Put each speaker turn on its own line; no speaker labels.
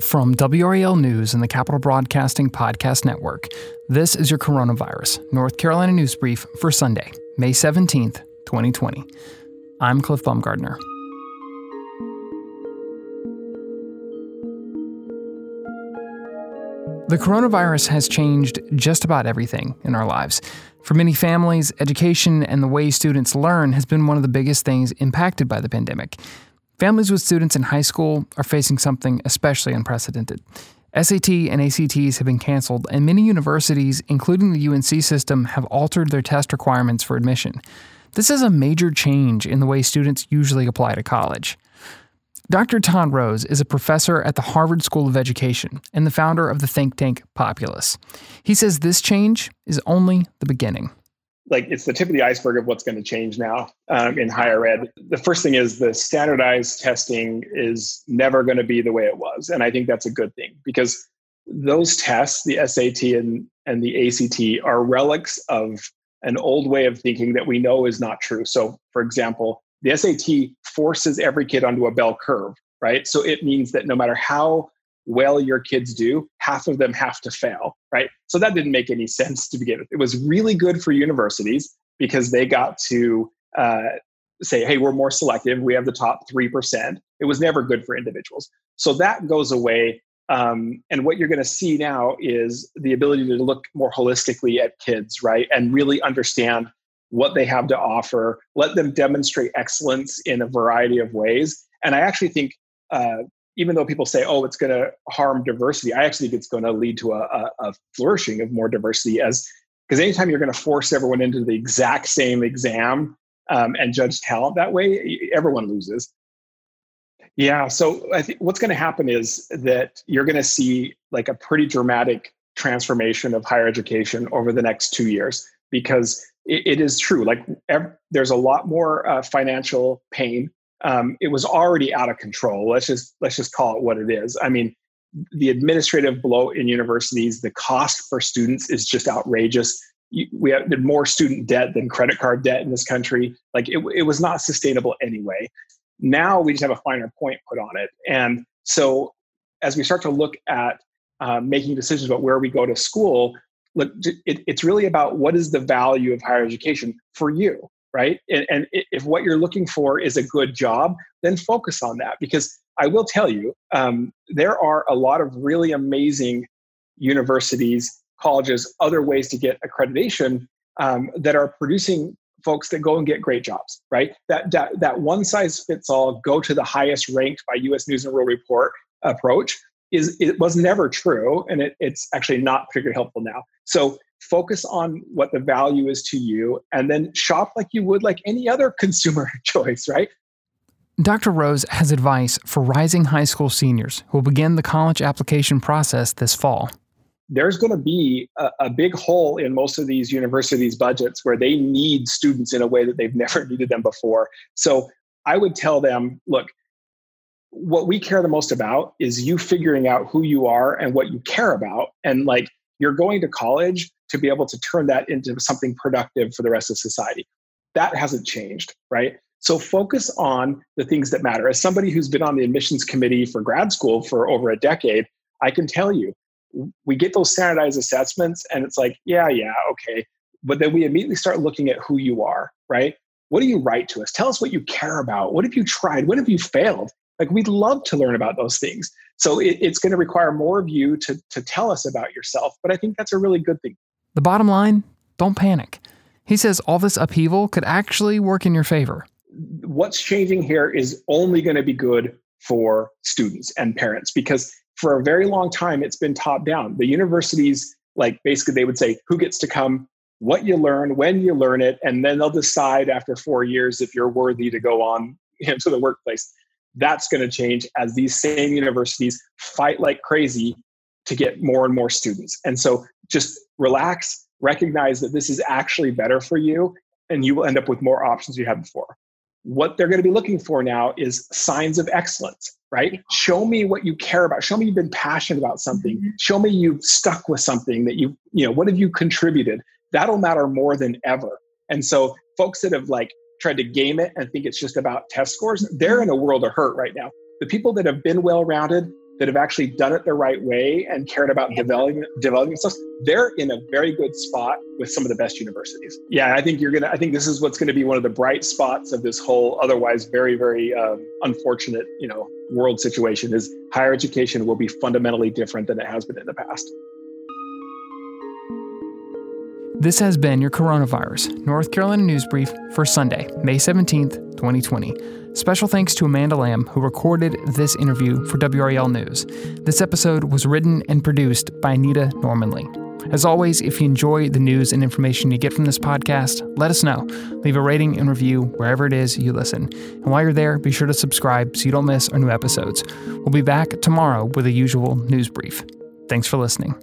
From WRAL News and the Capital Broadcasting Podcast Network, this is your Coronavirus North Carolina News Brief for Sunday, May 17th, 2020. I'm Cliff Baumgardner. The coronavirus has changed just about everything in our lives. For many families, education and the way students learn has been one of the biggest things impacted by the pandemic. Families with students in high school are facing something especially unprecedented. SAT and ACTs have been canceled, and many universities, including the UNC system, have altered their test requirements for admission. This is a major change in the way students usually apply to college. Dr. Todd Rose is a professor at the Harvard School of Education and the founder of the think tank Populace. He says this change is only the beginning.
Like it's the tip of the iceberg of what's going to change now um, in higher ed. The first thing is the standardized testing is never going to be the way it was. And I think that's a good thing because those tests, the SAT and, and the ACT, are relics of an old way of thinking that we know is not true. So, for example, the SAT forces every kid onto a bell curve, right? So it means that no matter how well your kids do, half of them have to fail, right? So that didn't make any sense to begin with. It was really good for universities because they got to uh, say, hey, we're more selective. We have the top 3%. It was never good for individuals. So that goes away. Um, and what you're going to see now is the ability to look more holistically at kids, right? And really understand what they have to offer, let them demonstrate excellence in a variety of ways. And I actually think, uh, even though people say, oh, it's going to harm diversity, I actually think it's going to lead to a, a, a flourishing of more diversity as because anytime you're going to force everyone into the exact same exam um, and judge talent that way, everyone loses. Yeah, so I think what's going to happen is that you're going to see like a pretty dramatic transformation of higher education over the next two years because it, it is true. Like there's a lot more uh, financial pain. Um, it was already out of control. Let's just let's just call it what it is. I mean, the administrative bloat in universities, the cost for students is just outrageous. We have more student debt than credit card debt in this country. Like it, it was not sustainable anyway. Now we just have a finer point put on it. And so as we start to look at uh, making decisions about where we go to school, look, it, it's really about what is the value of higher education for you, right? And, and if what you're looking for is a good job, then focus on that. Because I will tell you, um, there are a lot of really amazing universities, colleges, other ways to get accreditation um, that are producing folks that go and get great jobs, right? That, that, that one size fits all, go to the highest ranked by US News and World Report approach is it was never true and it, it's actually not particularly helpful now so focus on what the value is to you and then shop like you would like any other consumer choice right
Dr. Rose has advice for rising high school seniors who will begin the college application process this fall.
There's going to be a, a, big hole in most of these universities' budgets where they need students in a way that they've never needed them before. So I would tell them look, what we care the most about is you figuring out who you are and what you care about. And like you're going to college to be able to turn that into something productive for the rest of society. That hasn't changed, right? So focus on the things that matter. As somebody who's been on the admissions committee for grad school for over a decade, I can tell you, we get those standardized assessments and it's like, yeah, yeah, okay. But then we immediately start looking at who you are, right? What do you write to us? Tell us what you care about. What have you tried? What have you failed? Like we'd love to learn about those things. So it, it's going to require more of you to, to tell us about yourself. But I think that's a really good thing.
The bottom line don't panic. He says all this upheaval could actually work in your favor.
What's changing here is only going to be good for students and parents because for a very long time it's been top down. The universities, like basically, they would say who gets to come, what you learn, when you learn it, and then they'll decide after four years if you're worthy to go on into the workplace. That's going to change as these same universities fight like crazy to get more and more students. And so just relax, recognize that this is actually better for you, and you will end up with more options you had before. What they're going to be looking for now is signs of excellence, right? Show me what you care about. Show me you've been passionate about something. Mm-hmm. Show me you've stuck with something that you, you know, what have you contributed? That'll matter more than ever. And so folks that have like tried to game it and think it's just about test scores, they're in a world of hurt right now. The people that have been well rounded, that have actually done it the right way and cared about developing developing themselves, they're in a very good spot with some of the best universities. Yeah, I think you're gonna. I think this is what's going to be one of the bright spots of this whole otherwise very very um, unfortunate you know world situation. Is higher education will be fundamentally different than it has been in the past.
This has been your Coronavirus North Carolina News Brief for Sunday, May 17th, 2020. Special thanks to Amanda Lamb, who recorded this interview for WRAL News. This episode was written and produced by Anita Normanley. As always, if you enjoy the news and information you get from this podcast, let us know. Leave a rating and review wherever it is you listen. And while you're there, be sure to subscribe so you don't miss our new episodes. We'll be back tomorrow with a usual news brief. Thanks for listening.